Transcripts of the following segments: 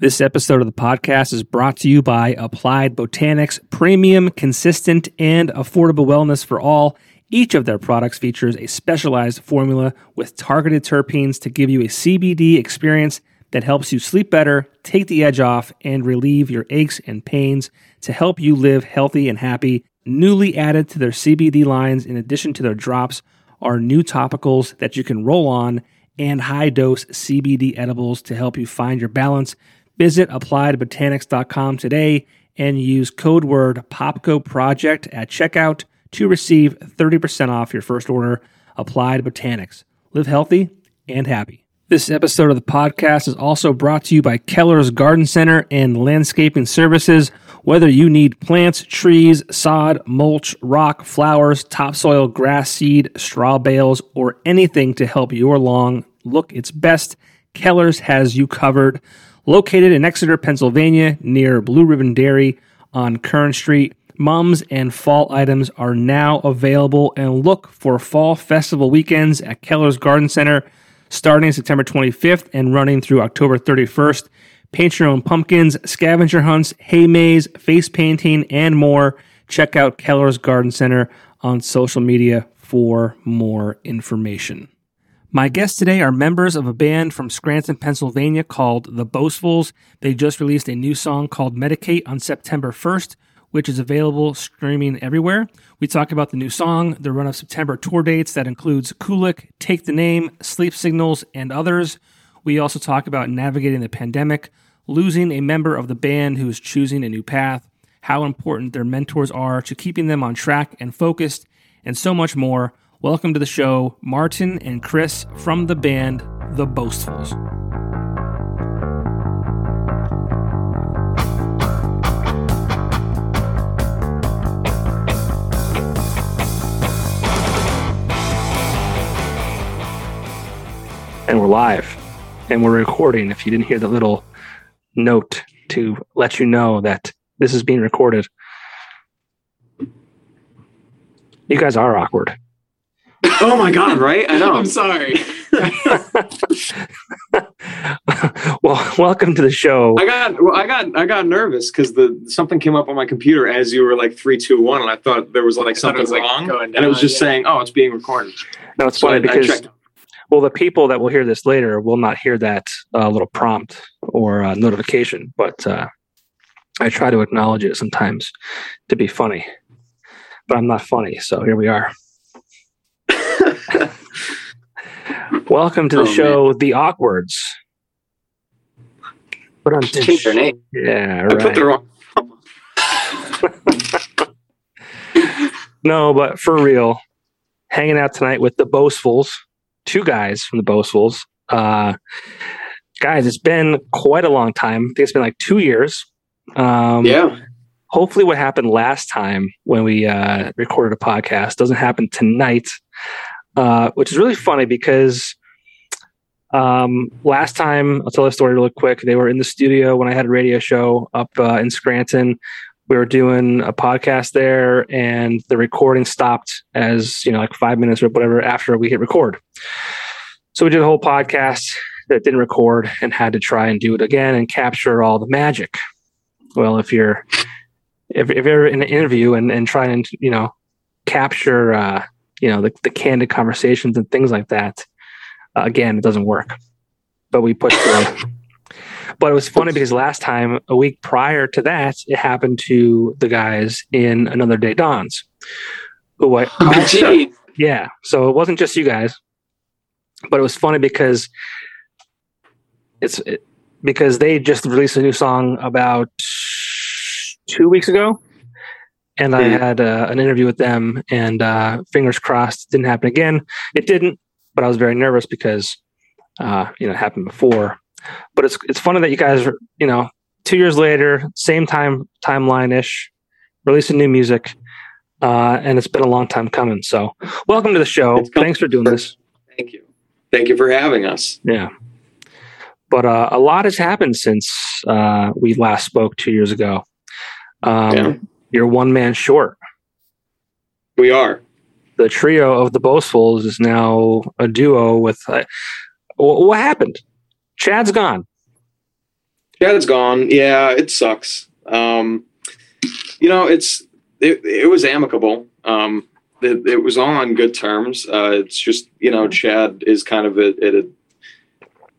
This episode of the podcast is brought to you by Applied Botanics, premium, consistent, and affordable wellness for all. Each of their products features a specialized formula with targeted terpenes to give you a CBD experience that helps you sleep better, take the edge off, and relieve your aches and pains to help you live healthy and happy. Newly added to their CBD lines, in addition to their drops, are new topicals that you can roll on and high dose CBD edibles to help you find your balance. Visit appliedbotanics.com today and use code word Popko Project at checkout to receive 30% off your first order. Applied Botanics. Live healthy and happy. This episode of the podcast is also brought to you by Keller's Garden Center and Landscaping Services. Whether you need plants, trees, sod, mulch, rock, flowers, topsoil, grass seed, straw bales, or anything to help your lawn look its best, Keller's has you covered. Located in Exeter, Pennsylvania, near Blue Ribbon Dairy on Kern Street, mums and fall items are now available and look for fall festival weekends at Keller's Garden Center starting September 25th and running through October 31st. Paint your own pumpkins, scavenger hunts, hay maze, face painting, and more. Check out Keller's Garden Center on social media for more information. My guests today are members of a band from Scranton, Pennsylvania called The Boastfuls. They just released a new song called Medicate on September 1st, which is available streaming everywhere. We talk about the new song, the run of September tour dates that includes Kulik, Take the Name, Sleep Signals, and others. We also talk about navigating the pandemic, losing a member of the band who is choosing a new path, how important their mentors are to keeping them on track and focused, and so much more. Welcome to the show, Martin and Chris from the band The Boastfuls. And we're live and we're recording. If you didn't hear the little note to let you know that this is being recorded, you guys are awkward. Oh my god, right? I know. I'm sorry. well, welcome to the show. I got well, I got I got nervous because the something came up on my computer as you were like three, two, one, and I thought there was like something was, like, wrong. going and it was just yeah. saying, Oh, it's being recorded. No, it's So I- funny I because checked. well, the people that will hear this later will not hear that uh, little prompt or uh, notification, but uh, I try to acknowledge it sometimes to be funny, but I'm not funny, so here we are. Welcome to the Oh, show, The Awkwards. Put on Change their name. Yeah, I put the right. wrong No, but for real, hanging out tonight with the Boastfuls, two guys from the Boastfuls. Uh, guys, it's been quite a long time. I think it's been like two years. Um, Yeah. hopefully what happened last time when we uh, recorded a podcast doesn't happen tonight uh, which is really funny because um, last time i'll tell the story really quick. They were in the studio when i had a radio show up uh, in scranton. We were doing a podcast there and the recording stopped as you know like five minutes or whatever after we hit record. So we did a whole podcast that didn't record and had to try and do it again and capture all the magic. Well if you're if, if you're in an interview and, and try and you know capture uh, you know the, the candid conversations and things like that uh, again it doesn't work. But we pushed through. But it was funny because last time a week prior to that it happened to the guys in another day dawns. Who I also, Gee. yeah so it wasn't just you guys. But it was funny because it's it, because they just released a new song about two weeks ago. And i had uh, an interview with them and uh, fingers crossed it didn't happen again. It didn't but i was very nervous because uh, you know it happened before but it's it's funny that you guys are you know two years later same time timeline ish releasing new music uh, and it's been a long time coming so welcome to the show thanks for doing this Thank you. Thank you for having us. yeah. But uh, a lot has happened since uh, we last spoke two years ago. Um, Yeah. You're one man short. We are. The trio of the Boastfuls is now a duo with. Uh, wh- what happened? Chad's gone. Chad's gone. Yeah, it sucks. Um, you know, it's it, it was amicable. Um, it, it was all on good terms. Uh, it's just you know, Chad is kind of at, at a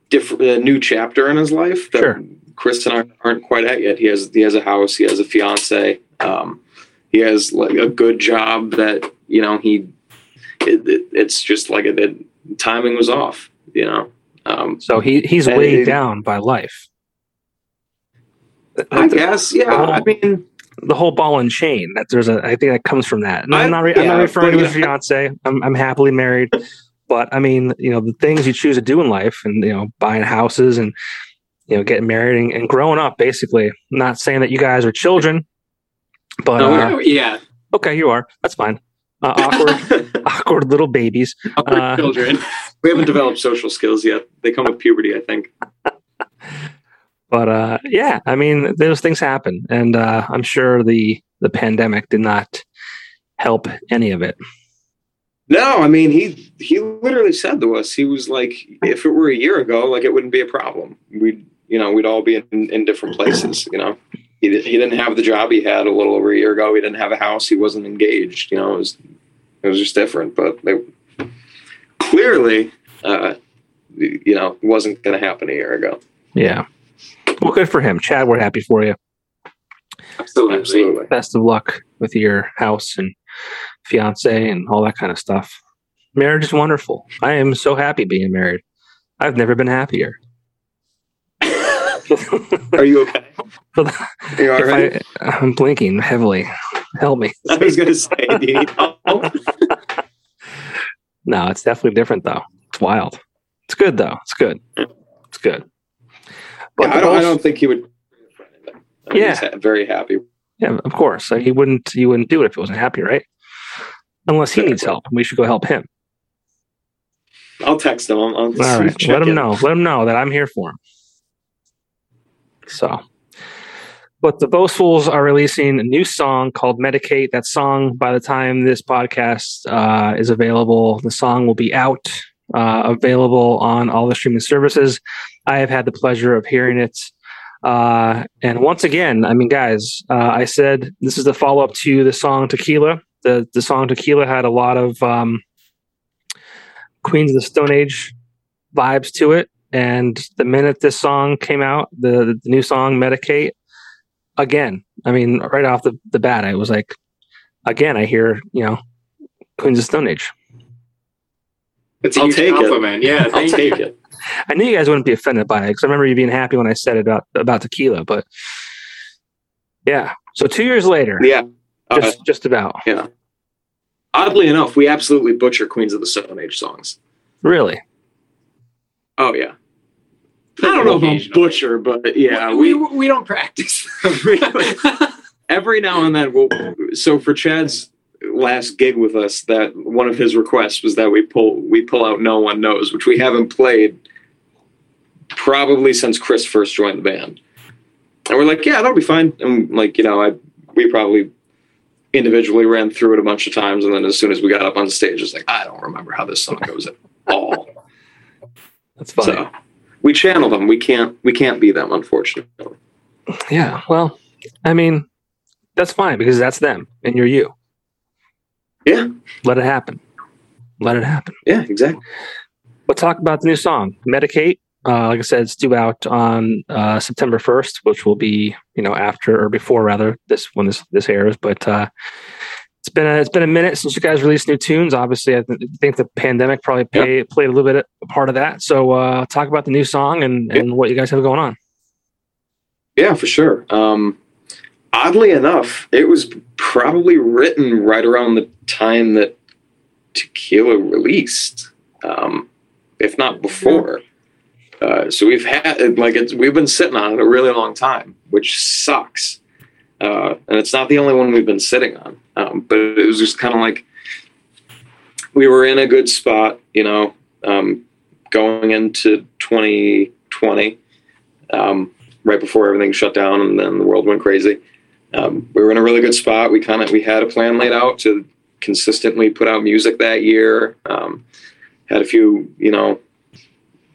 different, a new chapter in his life that Sure. Chris and I aren't quite at yet. He has he has a house. He has a fiance. Um, he has like a good job that you know he. It, it, it's just like it, timing was off. You know. Um, So he he's weighed it- down by life. I guess, yeah. I mean, the whole ball and chain. That there's a I think that comes from that. And I'm not re- I'm not referring to his fiance. I'm I'm happily married. But I mean, you know, the things you choose to do in life, and you know, buying houses and you know, getting married and, and growing up. Basically, I'm not saying that you guys are children, but No, uh, yeah, okay, you are. That's fine. Uh, awkward, awkward little babies. awkward Uh, children. we haven't developed social skills yet. They come with puberty, I think. But uh, yeah, I mean, those things happen, and uh, I'm sure the the pandemic did not help any of it. No, I mean he he literally said to us, he was like, if it were a year ago, like it wouldn't be a problem. We'd you know we'd all be in, in different places. You know, he he didn't have the job he had a little over a year ago. He didn't have a house. He wasn't engaged. You know, it was it was just different. But they, clearly, uh, you know, it wasn't going to happen a year ago. Yeah. Well, good for him, Chad. We're happy for you. Absolutely. Absolutely. Best of luck with your house and fiance and all that kind of stuff. Marriage is wonderful. I am so happy being married. I've never been happier. Are you okay? You all right? I, I'm blinking heavily. Help me. I was going to say, do you need help? No, it's definitely different though. It's wild. It's good though. It's good. It's good. But Yeah, I don't. I don't think he would. Yeah. very happy. Yeah, of course. Like, He wouldn't. He wouldn't do it if he wasn't happy, right? Unless he needs help, we should go help him. I'll text him. I'll, I'll All right, let him in. know. Let him know that I'm here for him. So, but the Boastfuls are releasing a new song called "Medicate." That song, by the time this podcast uh, is available, the song will be out, uh, available on all the streaming services. I have had the pleasure of hearing it. Uh, and once again, I mean, guys, uh, I said this is the follow up to the song Tequila. The the song Tequila had a lot of um, Queens of the Stone Age vibes to it. And the minute this song came out, the, the new song Medicate, again, I mean, right off the, the bat, I was like, again, I hear, you know, Queens of the Stone Age. It's a I'll huge take it. compliment. Yeah, I'll take you. it. I knew you guys wouldn't be offended by it because I remember you being happy when I said it about, about tequila, but yeah. So two years later, Yeah. Uh, just, just about. Yeah. Oddly enough, we absolutely butcher Queens of the Stone Age songs. Really? Oh yeah. I don't know about Occasionally. butcher, but yeah, we, we we, we don't practice. every now and then we'll. So for Chad's last gig with us, that one of his requests was that we pull we pull out No One Knows, which we haven't played probably since Chris first joined the band. And we're like, yeah, that'll be fine. And like, you know, I we probably individually ran through it a bunch of times, and then as soon as we got up on stage, it's like, I don't remember how this song goes at all. That's funny. So we channel them. We can't we can't be them, unfortunately. Yeah. Well, I mean, that's fine because that's them and you're you. Yeah. Let it happen. Let it happen. Yeah, exactly. But talk about the new song, Medicate. Uh, like I said, it's due out on uh, September 1st, which will be, you know, after or before rather this when this this airs. But uh, it's been a, it's been a minute since you guys released new tunes. Obviously, I th- think the pandemic probably pay, played a little bit a part of that. So uh, talk about the new song and, and what you guys have going on. Yeah, for sure. Um, oddly enough, it was probably written right around the time that Tequila released, um, if not before. Uh, so we've had like it's, we've been sitting on it a really long time, which sucks. Uh, and it's not the only one we've been sitting on. Um, but it was just kind of like we were in a good spot, you know, um, going into 2020. Um, right before everything shut down and then the world went crazy. Um, we were in a really good spot. We kind of we had a plan laid out to consistently put out music that year. Um, had a few you know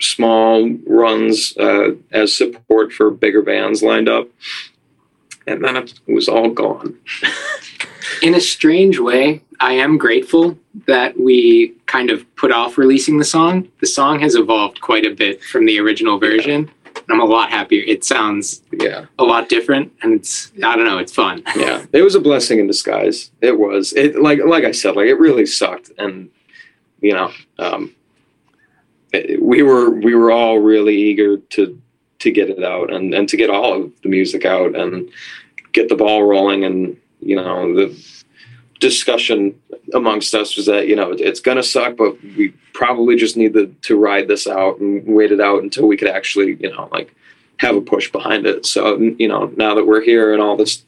small runs uh, as support for bigger bands lined up, and then it was all gone. In a strange way, I am grateful that we kind of put off releasing the song. The song has evolved quite a bit from the original version. and I'm a lot happier. It sounds Yeah, a lot different, and it's I don't know, it's fun. yeah, it was a blessing in disguise. It was. It like like I said, like it really sucked, and you know, um, it- we were we were all really eager to to get it out and and to get all of the music out and get the ball rolling, and you know the discussion amongst us was that you know it's gonna suck, but we probably just need to to ride this out and wait it out until we could actually you know like have a push behind it. So you know now that we're here and all this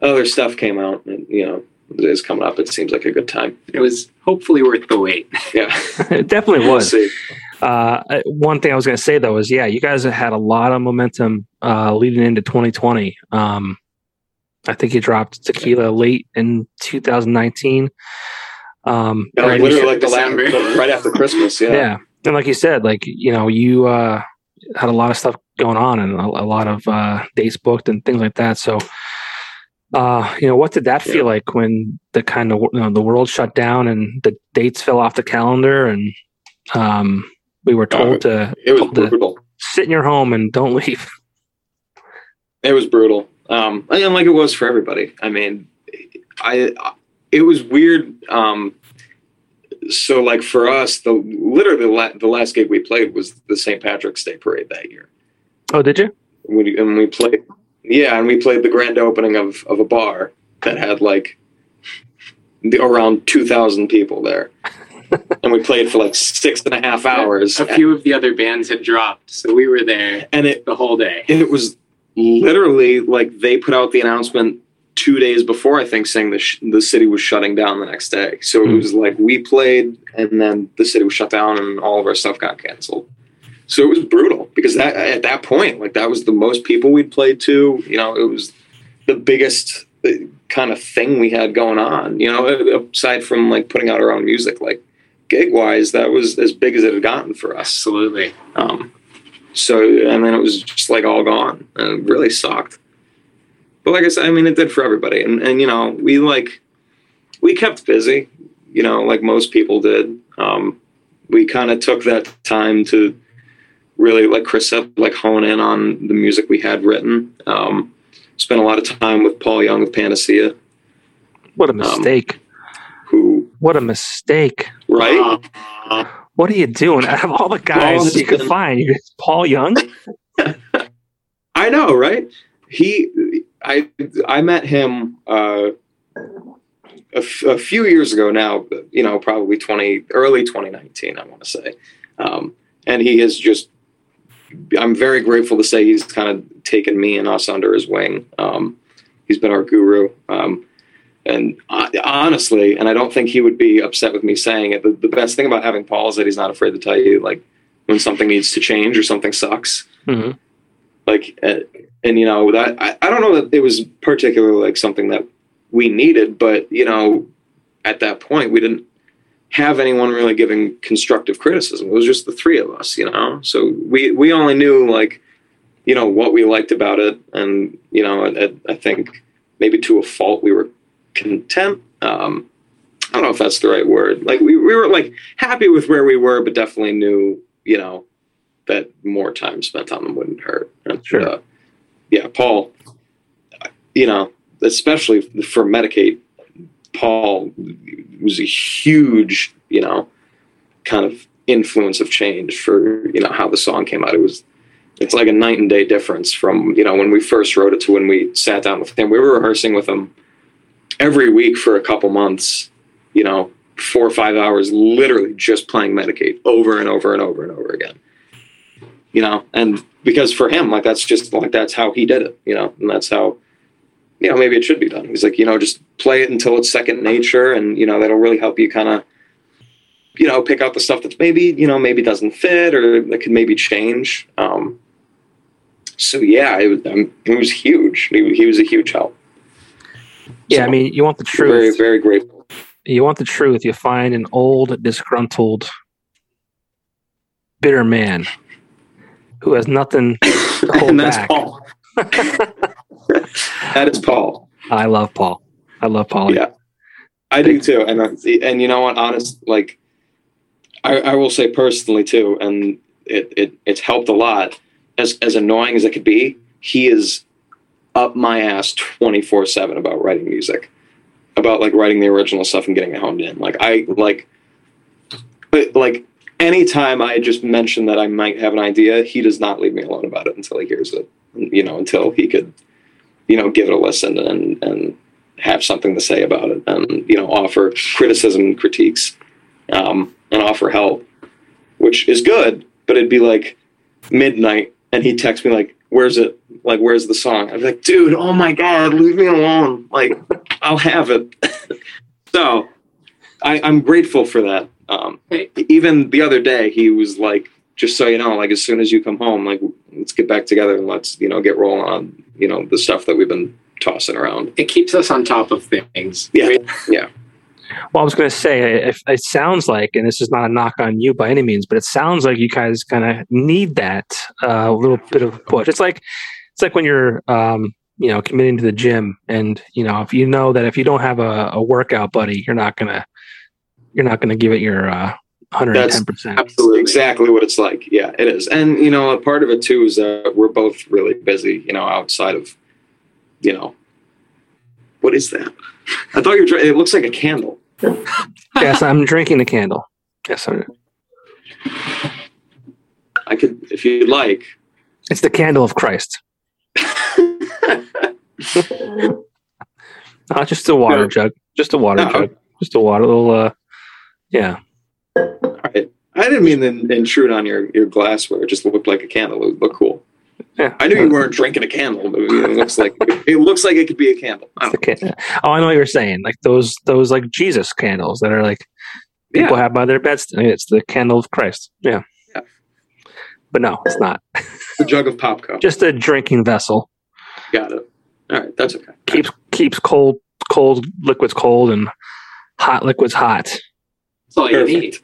other stuff came out and you know is coming up, it seems like a good time. It was hopefully worth the wait. Yeah, it definitely was. Uh, one thing I was going to say though is, yeah, you guys had a lot of momentum uh, leading into 2020. Um, I think he dropped Tequila late in 2019. Um, Yeah, like literally like the last, right after Christmas. Yeah. yeah. and like you said, like you know, you uh, had a lot of stuff going on and a, a lot of uh, dates booked and things like that. So, uh, you know, what did that feel like when the kind of you know the world shut down and the dates fell off the calendar and um, we were told to It was told to brutal. sit in your home and don't leave. It was brutal. Um, and like it was for everybody. I mean, I, it was weird. Um, so like for us, the literally the, la- the last gig we played was the St. Patrick's Day parade that year. Oh, did you? we, and we played yeah and we played the grand opening of, of a bar that had like the, around 2000 people there and we played for like six and a half hours A few of the other bands had dropped, so we were there and it the whole day. it was literally like they put out the announcement two days before i think saying the, sh- the city was shutting down the next day. So it Hmm. was like we played and then the city was shut down and all of our stuff got canceled. So it was brutal because that at that point like that was the most people we'd played to you know it was the biggest uh, kind of thing we had going on you know aside from like putting out our own music. Like gig wise that was as big as it had gotten for us. Absolutely. um, so and then it was just like all gone, and it really sucked. But like I said, I mean, it did for everybody, and and you know, we like we kept busy, you know, like most people did. Um, we kind of took that time to really, like Chris said, like hone in on the music we had written. Um, spent a lot of time with Paul Young of Panacea, What a Um, mistake! who what a mistake! right. Uh, What are you doing? Out of all the guys Paul you could find, you Paul Young. I know, right? He, I, I met him uh, a, f- a few years ago now. You know, probably twenty, early twenty nineteen. I want to say, um, and he has just. I'm very grateful to say he's kind of taken me and us under his wing. Um, he's been our guru. Um, and uh, honestly, and I don't think he would be upset with me saying it. The, the best thing about having Paul is that he's not afraid to tell you like when something needs to change or something sucks. Hmm like uh, and you know that I, I don't know that it was particularly like something that we needed but you know at that point we didn't have anyone really giving constructive criticism. It was just the three of us you know? So we we only knew like you know what we liked about it. And you know I, I think maybe to a fault we were content um i don't know if that's the right word like we, we were like happy with where we were but definitely knew you know that more time spent on them wouldn't hurt. And, Sure. uh, yeah, Paul, you know, especially for Medicate, Paul was a huge, you know, kind of influence of change for, you know, how the song came out. It was, it's like a night and day difference from, you know, when we first wrote it to when we sat down with him. We were rehearsing with him every week for a couple months, you know, four or five hours, literally just playing Medicate over and over and over and over again. You know and because for him like that's just like that's how he did it you know and that's how you know maybe it should be done. He's like you know just play it until it's second nature and you know that'll really help you kind of you know pick out the stuff that's maybe you know maybe doesn't fit or that could maybe change. Um so yeah it was, um, it was huge. He, he was a huge help Yeah, So, I mean, you want the truth. very very grateful You want the truth. You find an old, disgruntled, bitter man who has nothing to hold and that's back. Paul. that is Paul. I love Paul. I love Paul. Yeah. I do too, and uh, and you know what? Honest, like, I, I will say personally too, and it, it it's helped a lot. As as annoying as it could be, he is up my ass twenty four seven about writing music, about like writing the original stuff and getting it honed in. Like I like, but like anytime I just mention that I might have an idea, he does not leave me alone about it until he hears it. You know, until he could, you know, give it a listen and and have something to say about it and you know offer criticism and critiques um, and offer help which is good but it'd be like midnight and he'd text me like where's it like where's the song i'd be like dude oh my god leave me alone like i'll have it so I, i'm grateful for that um, even the other day he was like just so you know like as soon as you come home like let's get back together and let's you know get rolling on you know the stuff that we've been tossing around It keeps us on top of things. Yeah. Yeah. Well, I was going to say, if it sounds like, and this is not a knock on you by any means, but it sounds like you guys kind of need that uh, little bit of push. It's like it's like when you're, um, you know, committing to the gym, and you know, if you know that if you don't have a, a workout buddy, you're not gonna, you're not gonna give it your uh, 110 percent. Absolutely. Exactly what it's like. Yeah, it is. And, you know, a part of it too is that we're both really busy, you know, outside of, you know, what is that? I thought you were, trying- it looks like a candle. Yes, I'm drinking the candle. Yes, I'm, I could, if you'd like. it's the candle of Christ. Not just a water No. jug, just a water No. jug, just a water little. Uh, yeah, All right. I didn't mean to intrude on your, your glassware. It just looked like a candle. It looked cool. yeah. I knew you weren't drinking a candle, but it looks like it looks like it could be a candle. I don't the can- oh, I know what you're saying. Like those, those like Jesus candles that are like people Yeah. have by their beds. It's the candle of Christ. Yeah. Yeah. But no, it's not. A jug of Popko. Just a drinking vessel. Got it. All right. That's okay. Keeps keeps cold cold liquids cold and hot liquids hot. That's all you need. Perfect.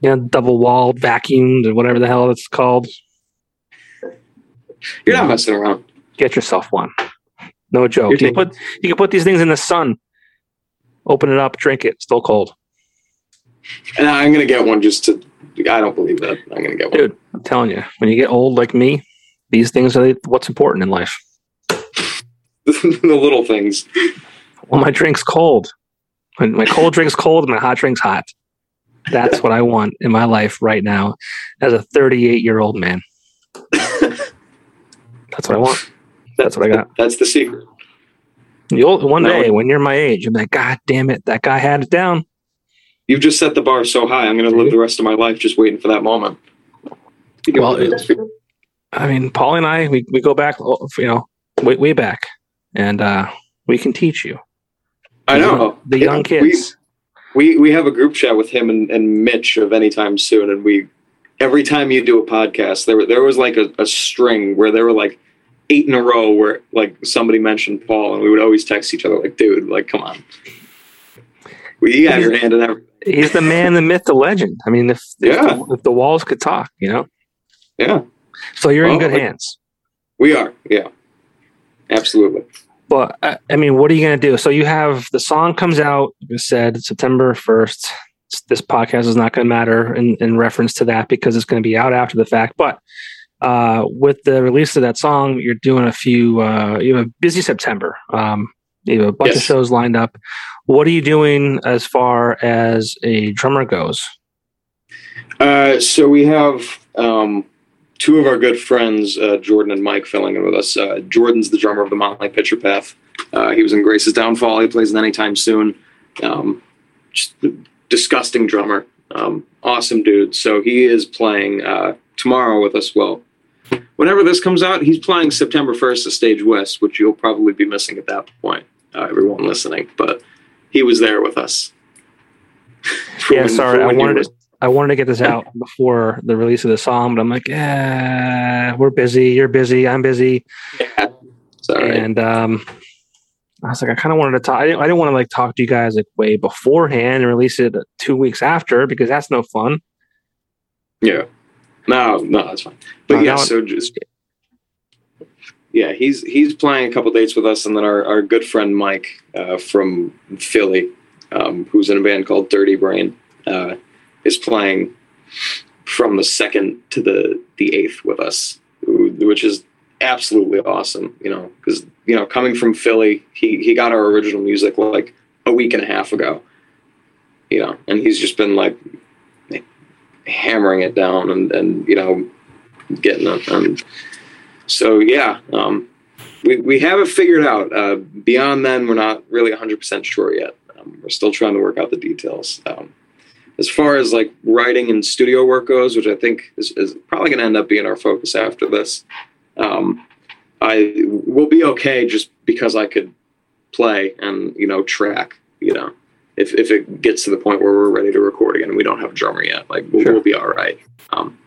Yeah, double walled, vacuumed, or whatever the hell it's called. You're not messing around. Get yourself one. No joke. You can put you can put these things in the sun. Open it up, drink it. Still cold, And I'm gonna get one just to. I don't believe that. I'm gonna get one. dude. I'm telling you. When you get old like me, these things are what's important in life. the little things. Well, my drink's cold. My, my cold drink's cold, and my hot drink's hot. That's what I want in my life right now, as a 38 year old man. That's what I want. That's what I got. That's the secret. The old, one day when you're my age, I'm like, God damn it, that guy had it down. You've just set the bar so high. I'm gonna live the rest of my life just waiting for that moment. Well, I mean, Paul and I, we, we go back, oh, you know, way, way back, and uh, we can teach you. I know The young We- kids. We we have a group chat with him and, and Mitch of anytime soon, and we every time you do a podcast, there there was like a, a string where there were like eight in a row where like somebody mentioned Paul, and we would always text each other like, "Dude, like, come on." We you have your hand in everything. He's the man, the myth, the legend. I mean, if, if, Yeah. the, if the walls could talk, you know? Yeah, So you're in good hands. we are. Yeah, absolutely. But I, I mean, what are you going to do? So you have the song comes out, I said, September 1st. This podcast is not going to matter in, in reference to that because it's going to be out after the fact. But uh, with the release of that song, you're doing a few, uh, you have a busy September. Um, you have a bunch of shows lined up. What are you doing as far as a drummer goes? Uh, so we have um, two of our good friends, uh, Jordan and Mike, filling in with us. Uh, Jordan's the drummer of the Motley Picture Path. Uh, he was in Grace's Downfall. He plays in Anytime Soon. Um, just disgusting drummer. Um, awesome dude. So he is playing uh, tomorrow with us. Well, whenever this comes out, he's playing September 1st at Stage West, which you'll probably be missing at that point, uh, everyone listening. But he was there with us. Yeah, when- sorry, I wanted were- to. I wanted to get this out before the release of the song, but I'm like, yeah, we're busy. You're busy. I'm busy. Yeah, right. And um, I was like, I kind of wanted to talk. I didn't, I didn't want to like talk to you guys like way beforehand and release it two weeks after because that's no fun. Yeah. No, no, that's fine. But No, yeah, so just yeah, he's he's playing a couple dates with us, and then our, our good friend Mike uh, from Philly, um, who's in a band called Dirty Brain, uh, is playing from the second to the the eighth with us, which is absolutely awesome. You know, because you know, coming from Philly, he he got our original music like a week and a half ago. You know, and he's just been like hammering it down and and you know getting it and so yeah um we, we have it figured out. Uh beyond then we're not really 100% sure yet. Um, we're still trying to work out the details. Um as far as like writing and studio work goes which i think is, is probably going to end up being our focus after this um i will be okay just because i could play and you know track you know if, if it gets to the point where we're ready to record again and we don't have a drummer yet like we'll, Sure. we'll be all right. Um,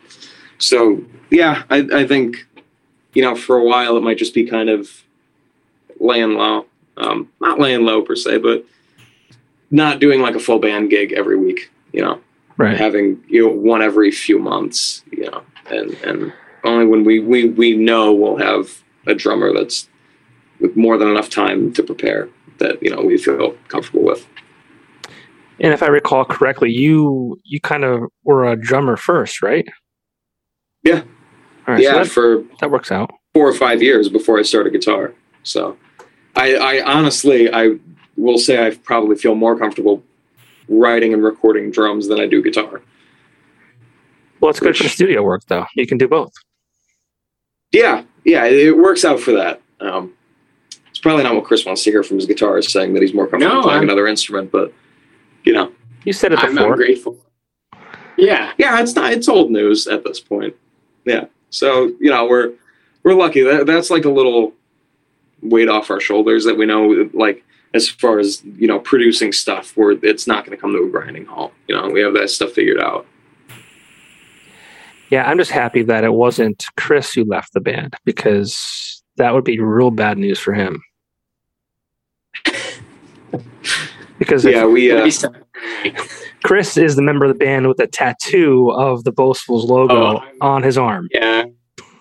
so yeah I, I think you know for a while it might just be kind of laying low um, not laying low per se but not doing like a full band gig every week you know Right. having you know one every few months you know and and only when we we, we know we'll have a drummer that's with more than enough time to prepare that you know we feel comfortable with And if I recall correctly, you you kind of were a drummer first, right? Yeah. All right. yeah So that, for that works out. four or five years before I started guitar. So I, I honestly, I will say I probably feel more comfortable writing and recording drums than I do guitar. Well, it's good for the studio work, though. You can do both. Yeah, yeah, it, it works out for that. Um, it's probably not what Chris wants to hear from his guitarist saying that he's more comfortable No, playing I'm- another instrument, but you know, You said it I'm, I'm grateful. Yeah. yeah, it's not, it's old news at this point. Yeah. So, you know, we're, we're lucky that that's like a little weight off our shoulders that we know, like, as far as, you know, producing stuff where it's not going to come to a grinding halt. You know, we have that stuff figured out. Yeah, I'm just happy that it wasn't Chris who left the band because that would be real bad news for him. Because if Yeah, we, uh, be sad. Chris is the member of the band with a tattoo of the Boastfuls logo Oh. on his arm. Yeah.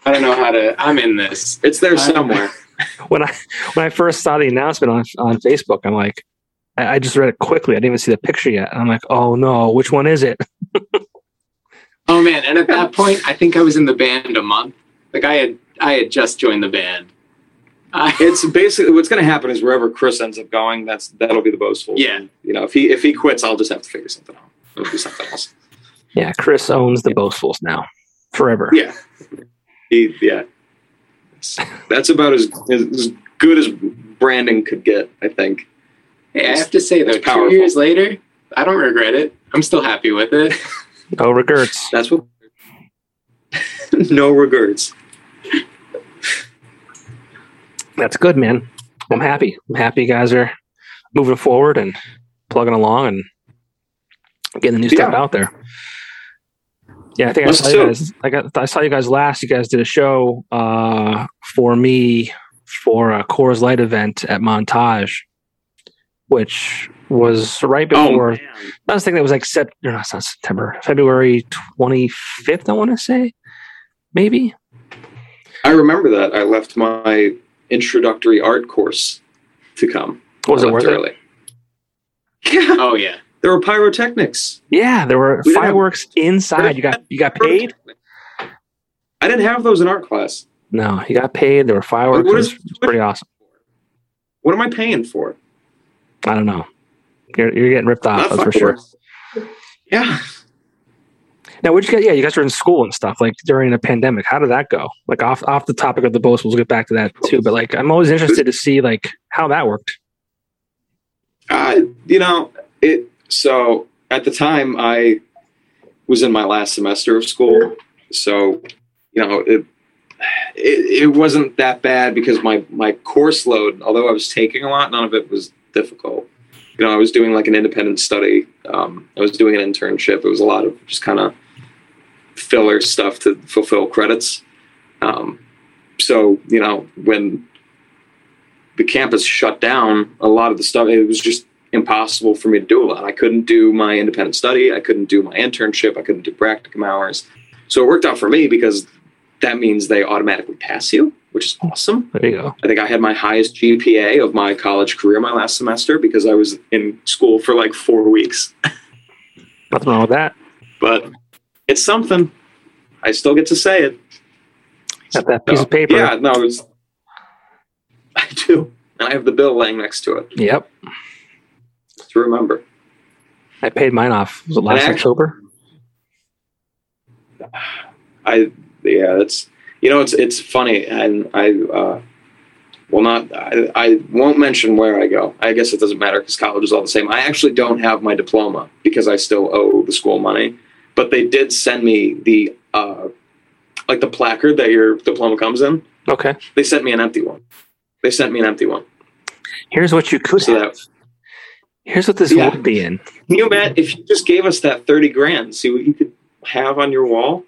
I don't know how to. I'm in this. it's there somewhere. When I when I first saw the announcement on on Facebook, I'm like, I, I just read it quickly. I didn't even see the picture yet. And I'm like, oh no, which one is it? Oh man! And at that point, I think I was in the band a month. Like I had, I had just joined the band. I, it's basically what's going to happen is wherever Chris ends up going, that's, that'll be the boastful. Yeah. You know, if he, if he quits, I'll just have to figure something out. It'll be something else. Yeah, Chris owns the Boastfuls now, forever. Yeah. He, yeah. That's about as, as good as branding could get, I think. hey, I have to say though, It's two years later, I don't regret it. I'm still happy with it. No regrets. That's what. no regrets. That's good, man. I'm happy. I'm happy you guys are moving forward and plugging along and getting the new stuff Yeah. out there. Yeah, I think I saw you guys. I got. I saw you guys last. You guys did a show uh, for me for a Coors Light event at Montage, which was right Oh, before. man. I was thinking it was like Sep- no, it's not September, February 25th. I want to say, maybe. I remember that. I left my introductory art course to come. Was it left worth it? Yeah, oh yeah. there were pyrotechnics. Yeah, there were We didn't have- fireworks inside. You got you got paid. I didn't have those in art class. No, you got paid. There were fireworks. What It is- was, it was pretty awesome. What am I paying for? I don't know. You're, you're getting ripped off. Not That's for sure. Yeah. Now, you get? Yeah, you guys were in school and stuff like during the pandemic. How did that go? Like off off the topic of the boast, we'll get back to that too. But like, I'm always interested to see like how that worked. Uh, you know, it. So at the time, I was in my last semester of school, so you know it. It, it wasn't that bad because my my course load, although I was taking a lot, none of it was difficult. You know, I was doing like an independent study. Um, I was doing an internship. It was a lot of just kind of filler stuff to fulfill credits. Um, so you know when the campus shut down, a lot of the stuff it was just impossible for me to do a lot. I couldn't do my independent study. I couldn't do my internship. I couldn't do practicum hours. So it worked out for me because that means they automatically pass you, which is awesome. There you go. I think I had my highest GPA of my college career my last semester because I was in school for like four weeks. Nothing wrong with that. But it's something. I still get to say it. Got that piece So, of paper. Yeah, no, it's, I do. And I have the bill laying next to it Yep. to remember. I paid mine off. Was it last October? I yeah, it's you know it's it's funny, and I uh, will not. I, I won't mention where I go. I guess it doesn't matter because college is all the same. I actually don't have my diploma because I still owe the school money, but they did send me the uh, like the placard that your diploma comes in. Okay. They sent me an empty one. They sent me an empty one. Here's what you could So have. that Here's what this Yeah. would be in. can you imagine if you just gave us that thirty grand? See what you could have on your wall.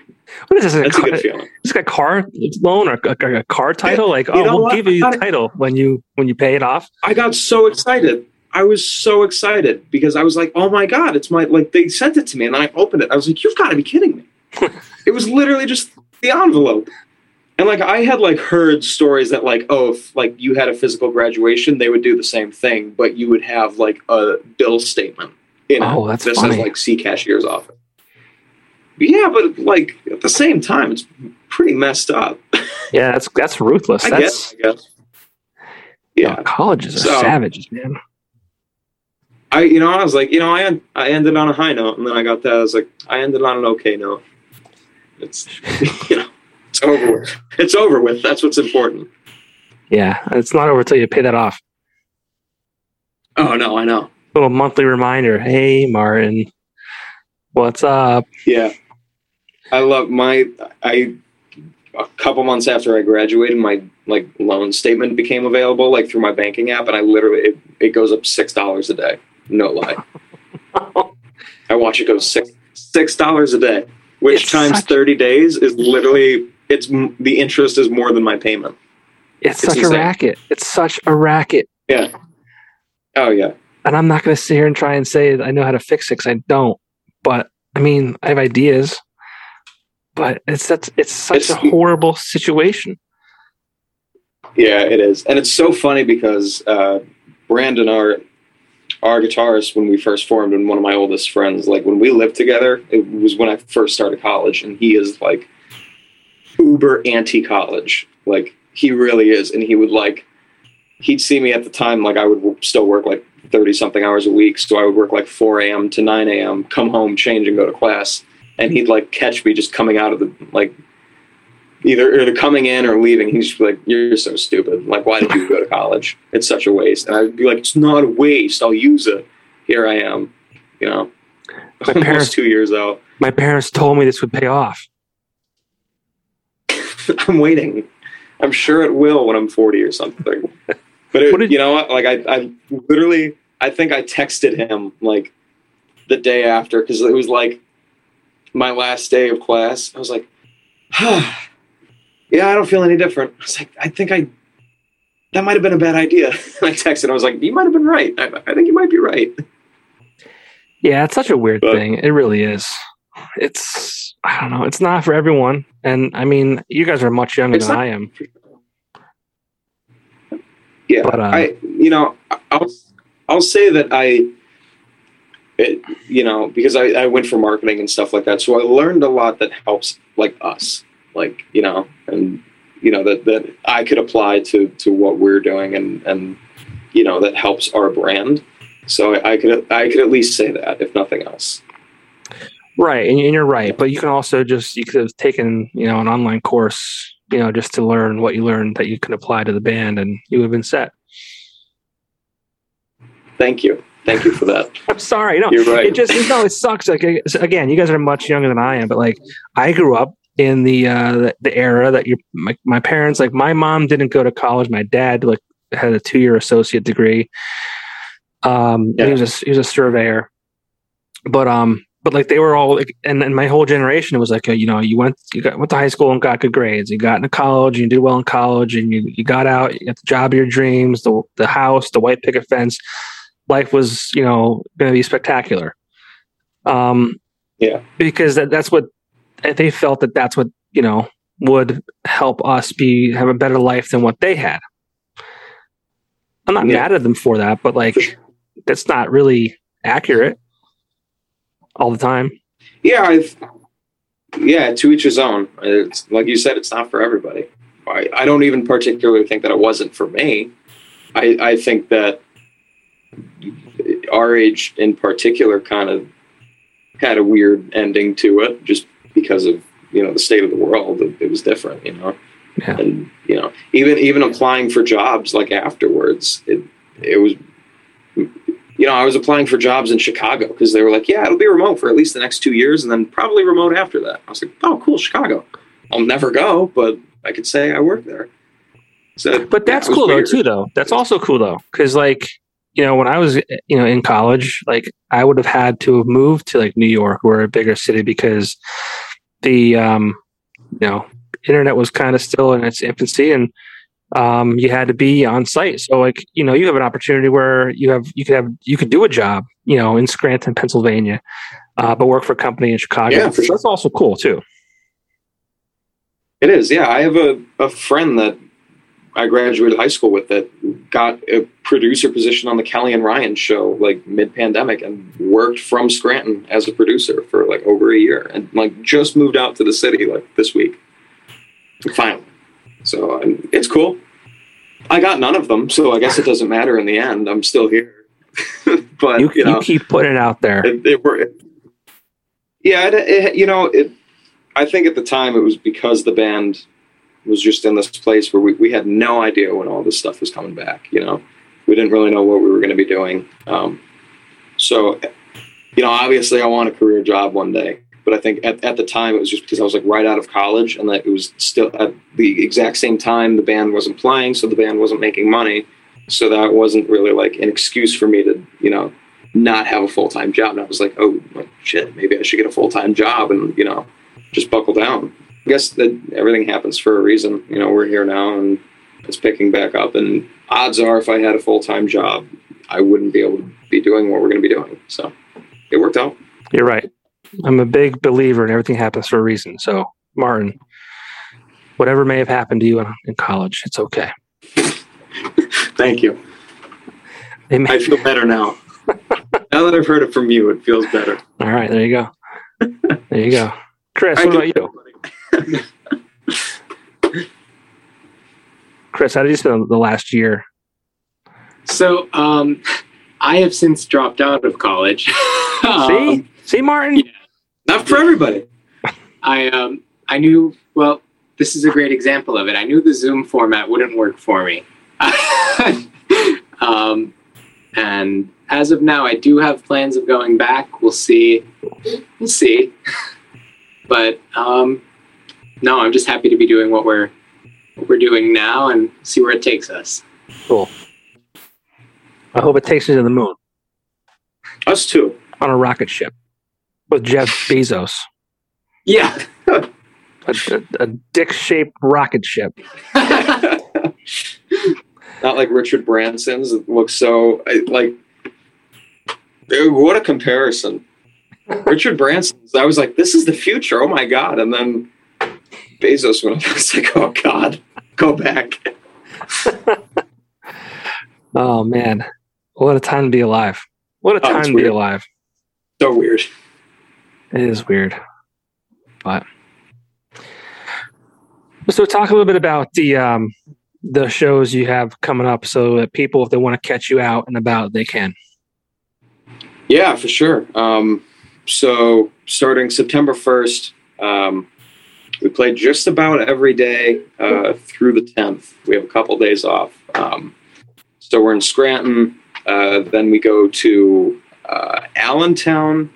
What is this? That's a car, good feeling. It's like a car loan or a, a car title? Like, oh, we'll what? give you the title when you when you pay it off. I got so excited. I was so excited because I was like, "Oh my god, it's my like." They sent it to me, and I opened it. I was like, "You've got to be kidding me!" it was literally just the envelope, and like I had like heard stories that like, oh, if like you had a physical graduation, they would do the same thing, but you would have like a bill statement. In it. Oh, that's this funny. is like see cashier's office. Yeah, but like at the same time, it's pretty messed up. Yeah, that's that's ruthless. I that's guess. I guess. yeah. Colleges are So- savages, man. I, you know, I was like, you know, I I ended on a high note, and then I got that. I was like, I ended on an okay note. It's, you know, it's over with. It's over with. That's what's important. Yeah, it's not over till you pay that off. Oh no, I know. Little monthly reminder. Hey, Martin, what's up? Yeah, I love my. I a couple months after I graduated, my like loan statement became available, like through my banking app, and I literally it, it goes up six dollars a day. No lie. I watch it go six six dollars a day, which It's times such- thirty days is literally it's the interest is more than my payment. It's, It's such insane. a racket. It's such a racket. Yeah. Oh yeah. And I'm not going to sit here and try and say I know how to fix it because I don't. But I mean, I have ideas. But it's that's it's such It's- a horrible situation. Yeah, it is, and it's so funny because uh, Brandon, our our guitarist, when we first formed, and one of my oldest friends, like when we lived together, it was when I first started college, and he is like uber anti-college, like he really is, and he would like he'd see me at the time, like I would still work like thirty something hours a week, so I would work like four a.m. to nine a.m., come home, change, and go to class, and he'd like catch me just coming out of the like either either coming in or leaving. He's just like, "You're so stupid. Like, why did you go to college? It's such a waste." And I'd be like, "It's not a waste. I'll use it." Here I am, you know, My parents- two years out. My parents told me this would pay off. I'm waiting. I'm sure it will when I'm 40 or something. But it, did- you know what? Like, I, I literally, I think I texted him like the day after because it was like my last day of class. I was like, yeah, I don't feel any different. I was like, I think I, that might have been a bad idea. I texted. I was like, you might have been right. I, I think you might be right. Yeah, it's such a weird But- thing. It really is. It's I don't know. It's not for everyone. And I mean, you guys are much younger than not- I am. Yeah, But, uh, I you know I'll I'll say that I, it, you know, because I I went for marketing and stuff like that, so I learned a lot that helps like us, like you know, and you know that that I could apply to to what we're doing and and you know that helps our brand. So I could I could at least say that if nothing else. Right, and, and you're right. But you can also just you could have taken you know an online course, you know, just to learn what you learned that you can apply to the band, and you would have been set. Thank you, thank you for that. I'm sorry, no, You're right. it just no, it sucks. Like again, you guys are much younger than I am, but like I grew up in the uh the, era that your my, my parents like my mom didn't go to college. My dad like had a two year associate degree. Um, Yeah. he was a, he was a surveyor, but um, but like they were all like, and and my whole generation it was like uh, you know you went you got went to high school and got good grades. You got into college, you did well in college, and you you got out, you got the job of your dreams, the the house, the white picket fence. Life was you know going to be spectacular. Um, Yeah. because that, that's what they felt that that's what you know would help us be have a better life than what they had. I'm not Yeah. mad at them for that, but like that's not really accurate all the time. Yeah, I've, yeah. To each his own. It's like you said, it's not for everybody. I, I don't even particularly think that it wasn't for me. I, I think that our age in particular kind of had a weird ending to it, just because of you know the state of the world. It, was different, you know. Yeah. And you know, even even applying for jobs like afterwards, it it was you know, I was applying for jobs in Chicago because they were like, yeah, it'll be remote for at least the next two years and then probably remote after that. I was like, oh, cool, Chicago. I'll never go, but I could say I work there. So, But that's yeah, cool weird. though too though. That's also cool though cuz like you know when I was you know in college like I would have had to have moved to like New York or a bigger city because the um you know internet was kind of still in its infancy and um you had to be on site. So like you know you have an opportunity where you have you could have you could do a job, you know, in Scranton, Pennsylvania. Uh, but work for a company in Chicago. Yeah, for So That's also cool too. It is, yeah. I have a, a friend that I graduated high school with that got a producer position on the Kelly and Ryan show like mid pandemic and worked from Scranton as a producer for like over a year and like just moved out to the city like this week. Finally. So it's cool. I got none of them, so I guess it doesn't matter in the end. I'm still here. but You, you know, you keep putting it out there. it, it yeah it, it, you know it i think at the time it was because the band was just in this place where we, we had no idea when all this stuff was coming back you know we didn't really know what we were going to be doing um, so you know obviously i want a career job one day but i think at, at the time it was just because i was like right out of college and that it was still at the exact same time the band wasn't playing so the band wasn't making money so that wasn't really like an excuse for me to you know not have a full time job. And I was like, oh shit, maybe I should get a full time job and you know just buckle down. I guess that everything happens for a reason. You know, we're here now and it's picking back up. And odds are, if I had a full time job, I wouldn't be able to be doing what we're going to be doing. So it worked out. You're right. I'm a big believer in everything happens for a reason. So, Martin, whatever may have happened to you in, in college, it's okay. Thank you. May- I feel better now. now that I've heard it from you, it feels better. All right, there you go. There you go. Chris, what about you? Chris, how did you spend the last year? So um, I have since dropped out of college. See? Um, See, Martin? Not for everybody. I um, I knew well. This is a great example of it. I knew the Zoom format wouldn't work for me. um, and as of now, I do have plans of going back. We'll see. We'll see. but um, no, I'm just happy to be doing what we're what we're doing now and see where it takes us. Cool. I hope it takes you to the moon Us too. on a rocket ship with Jeff Bezos. Yeah. A, a, a dick shaped rocket ship. Not like Richard Branson's. It looks so like. Dude, what a comparison! Richard Branson's. I was like, this is the future. Oh my god! And then Bezos went. I was like, oh god, go back. Oh, man. What a time to be alive. What a Oh, time it's to be alive. So weird. It is weird. But so talk a little bit about the um the shows you have coming up so that people if they want to catch you out and about they can. Yeah, for sure. Um, so starting September first, um, we play just about every day uh, through the tenth. We have a couple days off. Um, so we're in Scranton. Uh, then we go to uh, Allentown,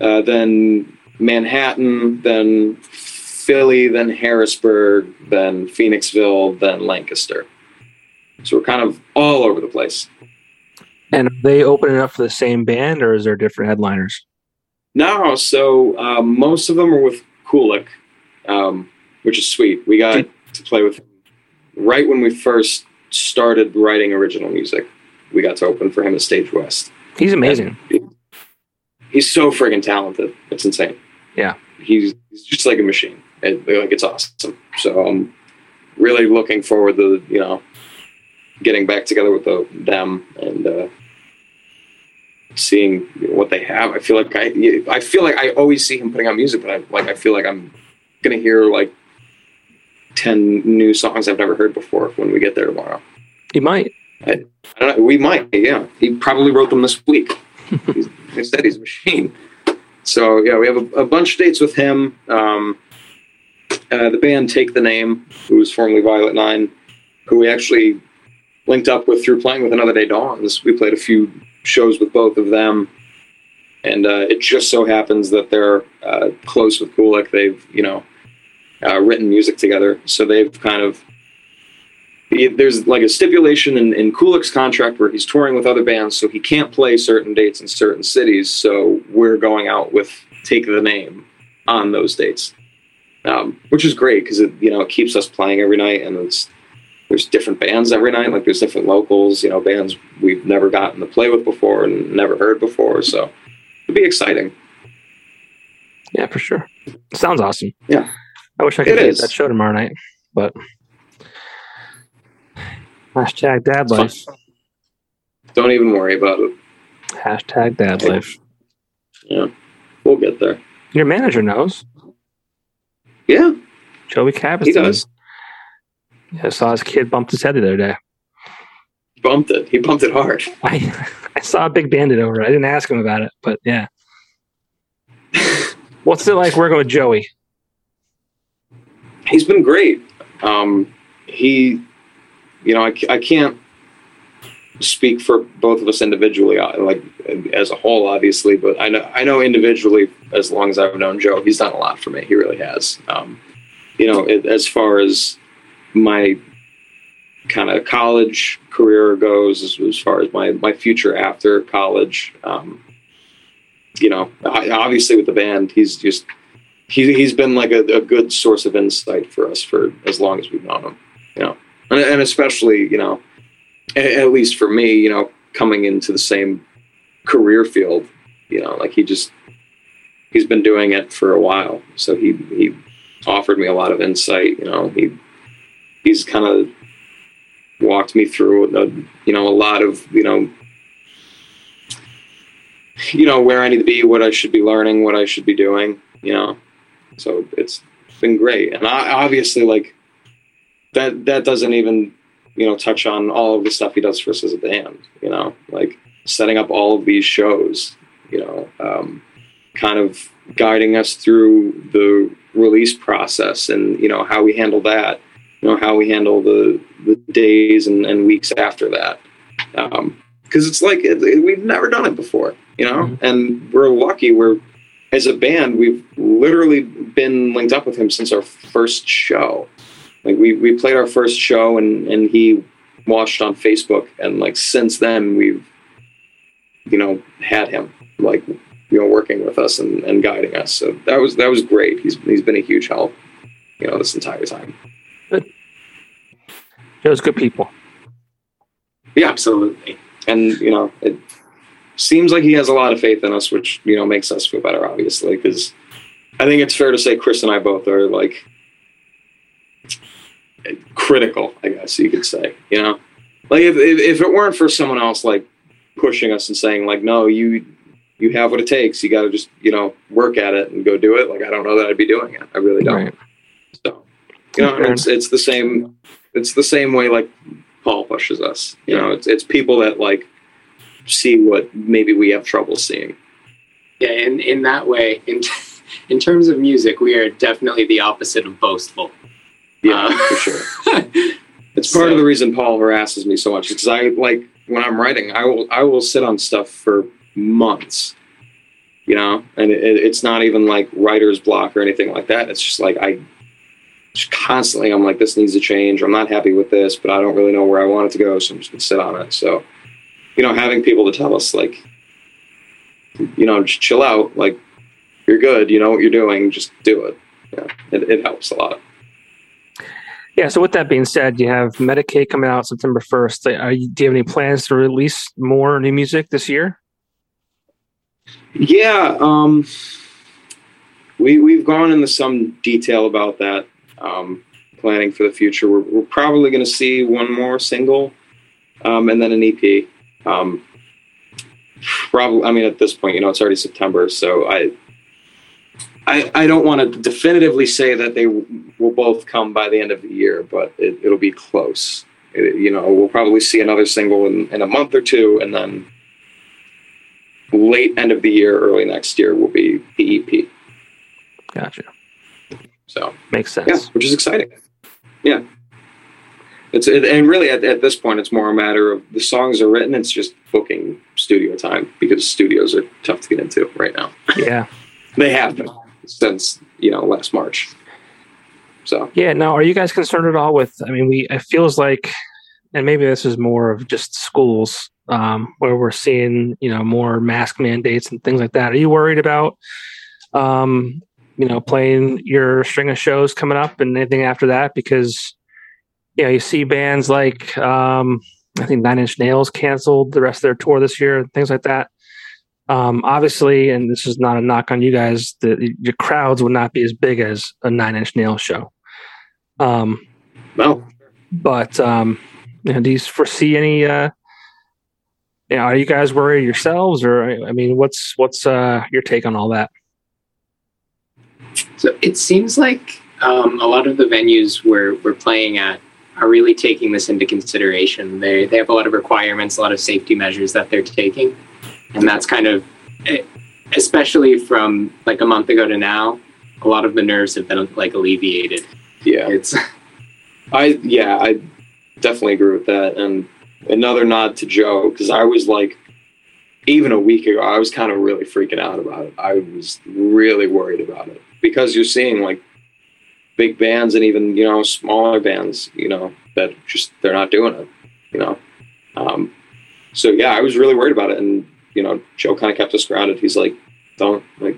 uh, then Manhattan, then Philly, then Harrisburg, then Phoenixville, then Lancaster. So we're kind of all over the place. And are they opening up for the same band or is there different headliners? No, so um, most of them are with Kulik, um, which is sweet. We got to play with him right when we first started writing original music. We got to open for him at Stage West. He's amazing. He's so friggin' talented. It's insane. Yeah. he's, he's just like a machine. It, like it's awesome. So I'm really looking forward to you know getting back together with the, them and uh, seeing what they have. I feel like I I feel like I always see him putting out music, but I like I feel like I'm gonna hear like ten new songs I've never heard before when we get there tomorrow. He might. I, I don't know. We might. Yeah, he probably wrote them this week. he said he's a machine. So yeah, we have a, a bunch of dates with him. Um, uh, the band Take the Name, who was formerly Violet Nine, who we actually linked up with through playing with Another Day Dawns. We played a few shows with both of them, and uh, it just so happens that they're uh, close with Kulik. They've you know uh, written music together, so they've kind of there's like a stipulation in, in Kulik's contract where he's touring with other bands, so he can't play certain dates in certain cities. So we're going out with Take the Name on those dates, um, which is great because it you know it keeps us playing every night, and it's there's different bands every night. Like there's different locals, you know, bands we've never gotten to play with before and never heard before. So it'd be exciting. Yeah, for sure. Sounds awesome. Yeah. I wish I could get that show tomorrow night, but hashtag dad life. Don't even worry about it. Hashtag dad life. Yeah, we'll get there. Your manager knows. Yeah, Joey Cabot. He does. Yeah, I saw his kid bumped his head the other day. Bumped it. He bumped it hard. I I saw a big bandit over it. I didn't ask him about it, but yeah. What's it like working with Joey? He's been great. Um, he, you know, I, I can't speak for both of us individually, uh, like as a whole, obviously, but I know I know individually. As long as I've known Joe, he's done a lot for me. He really has. Um, you know, it, as far as my kind of college career goes, as, as, far as my my future after college, um, you know, I, obviously with the band, he's just he he's been like a, a, good source of insight for us for as long as we've known him. You know, and, and especially you know, at, at least for me, you know, coming into the same career field, you know, like he just he's been doing it for a while, so he he offered me a lot of insight. You know, he he's kind of walked me through a, you know a lot of you know you know where I need to be, what I should be learning, what I should be doing. You know, so it's been great, and I, obviously like that. That doesn't even you know touch on all of the stuff he does for us as a band. You know, like setting up all of these shows. You know, um, kind of guiding us through the release process and you know how we handle that you know how we handle the the days and, and weeks after that because um, it's like it, it, we've never done it before you know mm-hmm. and we're lucky we're as a band we've literally been linked up with him since our first show like we, we played our first show and and he watched on facebook and like since then we've you know had him like you know working with us and, and guiding us so that was that was great he's he's been a huge help you know this entire time Good. Those good people. Yeah, absolutely. And you know, it seems like he has a lot of faith in us, which you know makes us feel better, obviously, because I think it's fair to say Chris and I both are like critical, I guess you could say. You know, like if if, if it weren't for someone else like pushing us and saying like, no, you you have what it takes. You got to just you know work at it and go do it. Like I don't know that I'd be doing it. I really don't. Right. So you know, it's it's the same. It's the same way like Paul pushes us. You know, it's it's people that like see what maybe we have trouble seeing. Yeah, in in that way, in in terms of music, we are definitely the opposite of boastful. Yeah, uh, for sure. it's part so, of the reason Paul harasses me so much because I like when I'm writing, I will I will sit on stuff for months you know and it, it's not even like writer's block or anything like that it's just like i constantly I'm like, this needs to change. I'm not happy with this, but I don't really know where I want it to go, so I'm just gonna sit on it. So, you know, having people to tell us like, you know, just chill out, like you're good, you know what you're doing, just do it. Yeah, it, it helps a lot. Yeah. So with that being said, you have Medicate coming out September 1st. You, do you have any plans to release more new music this year? Yeah. Um, we we've gone into some detail about that. Um, planning for the future. We're, we're probably going to see one more single, um, and then an EP. Um, probably, I mean, at this point, you know, it's already September, so I, I, I don't want to definitively say that they will both come by the end of the year, but it, it'll be close. It, you know, we'll probably see another single in, in a month or two, and then late end of the year, early next year will be the EP. Gotcha. So Makes sense. yeah, which is exciting. Yeah. It's it, and really at, at this point, it's more a matter of the songs are written. It's just booking studio time because studios are tough to get into right now. Yeah. They have been since you know last March. So Yeah. Now, are you guys concerned at all with? I mean, we it feels like, and maybe this is more of just schools um, where we're seeing you know more mask mandates and things like that. Are you worried about, um, you know, playing your string of shows coming up and anything after that? Because you know you see bands like um, I think Nine Inch Nails canceled the rest of their tour this year and things like that. Um, obviously, and this is not a knock on you guys, the your crowds would not be as big as a Nine Inch Nails show. Um, no, but um, you know, do you foresee any? Uh, you know, are you guys worried yourselves, or I mean, what's what's uh, your take on all that? So it seems like um, a lot of the venues we're, we're playing at are really taking this into consideration. They, they have a lot of requirements, a lot of safety measures that they're taking. And that's kind of, eh, especially from like a month ago to now, a lot of the nerves have been like alleviated. yeah, It's I yeah I definitely agree with that. And another nod to Joe because I was like, even a week ago, I was kind of really freaking out about it. I was really worried about it because you're seeing like big bands and even you know smaller bands, you know that just they're not doing it, you know. Um, so yeah, I was really worried about it, and you know Joe kind of kept us grounded. He's like, "Don't like,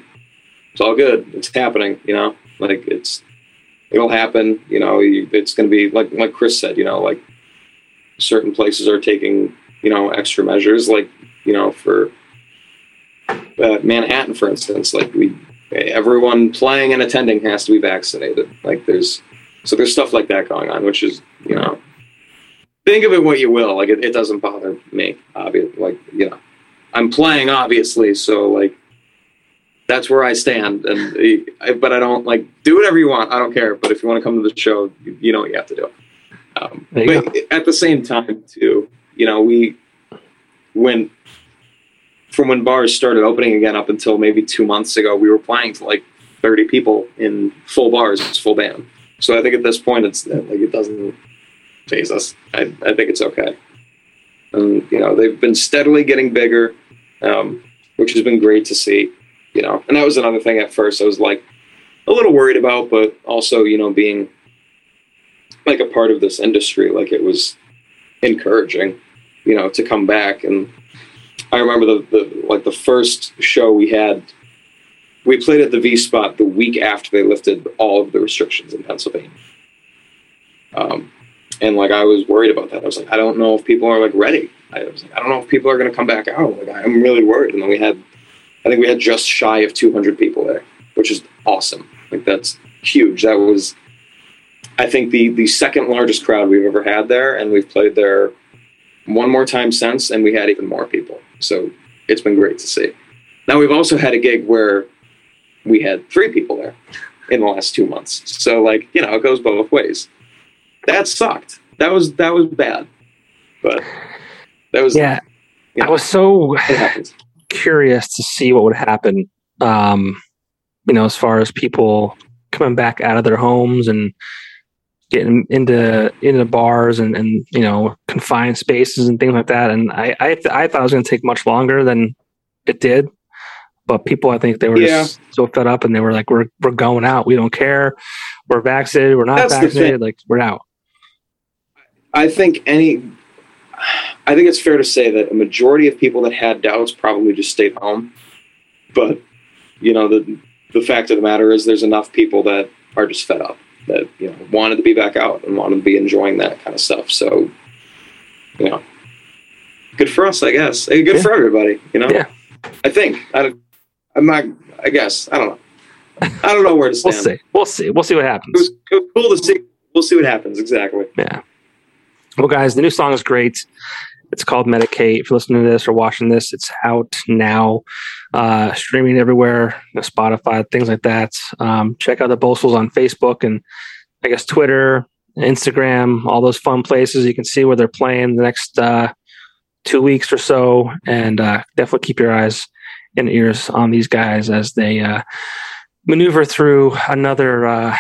it's all good. It's happening, you know. Like it's it'll happen. You know, it's going to be like like Chris said. You know, like certain places are taking you know extra measures, like you know for uh, Manhattan, for instance. Like we, everyone playing and attending has to be vaccinated. Like there's so there's stuff like that going on, which is you know. Think of it what you will. Like it, it doesn't bother me. Obviously, like you know, I'm playing obviously, so like that's where I stand. And I, but I don't like do whatever you want. I don't care. But if you want to come to the show, you, you know what you have to do. Um, but at the same time, too, you know, we when from when bars started opening again up until maybe two months ago, we were playing to like 30 people in full bars, full band. So I think at this point, it's like it doesn't phase us. I, I think it's okay. And you know, they've been steadily getting bigger, um, which has been great to see. You know, and that was another thing at first I was like a little worried about, but also you know being like a part of this industry, like it was encouraging, you know, to come back. And I remember the, the like the first show we had, we played at the V Spot the week after they lifted all of the restrictions in Pennsylvania. Um, and like I was worried about that. I was like, I don't know if people are like ready. I was like, I don't know if people are going to come back out. Like I'm really worried. And then we had, I think we had just shy of 200 people there, which is awesome. Like that's huge. That was I think the the second largest crowd we've ever had there, and we've played there one more time since, and we had even more people. So it's been great to see. Now we've also had a gig where we had three people there in the last two months. So like you know, it goes both ways. That sucked. That was that was bad, but that was Yeah, Yeah. I was so curious to see what would happen. Um, you know, as far as people coming back out of their homes and getting into into bars and and you know confined spaces and things like that. And I I, th- I thought it was going to take much longer than it did. But people, I think they were Yeah. just so fed up, and they were like, "We're we're going out. We don't care. We're vaccinated. We're not That's vaccinated. Like we're out." I think any. I think it's fair to say that a majority of people that had doubts probably just stayed home. But you know the the fact of the matter is, there's enough people that are just fed up that you know wanted to be back out and wanted to be enjoying that kind of stuff. So you know, good for us, I guess. Good Yeah. for everybody. You know. Yeah. I think I, I'm not. I guess I don't know. I don't know where to stand. We'll see. We'll see. We'll see what It happens. was, it was cool to see. We'll see what happens. Exactly. Yeah. Well, guys, the new song is great. It's called Medicate. If you're listening to this or watching this, it's out now, uh, streaming everywhere, Spotify, things like that. Um, check out the Boastfuls on Facebook and I guess Twitter, Instagram, all those fun places. You can see where they're playing the next uh, two weeks or so, and uh, definitely keep your eyes and ears on these guys as they uh, maneuver through another. Uh,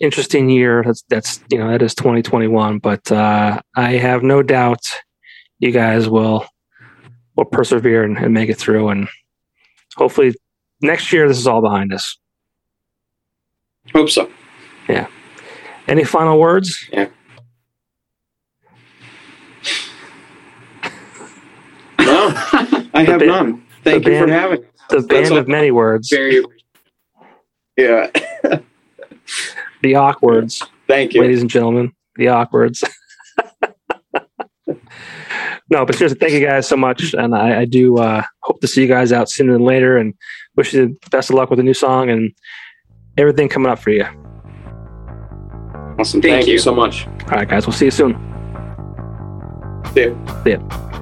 interesting year. That's that's you know that is 2021, but uh, I have no doubt you guys will will persevere and, and make it through, and hopefully next year this is all behind us. Hope so. Yeah. Any final words? Yeah. no, I have band- none. Thank you for having. me. The That's band all. of many words, Very Yeah. the awkwards, Thank you. ladies and gentlemen, the awkwards. no, but seriously, thank you guys so much, and I, I do uh, hope to see you guys out sooner than later, and wish you the best of luck with the new song and everything coming up for you. Awesome. Thank Thank, you you. so much. All right, guys, we'll see you soon. See ya. See ya.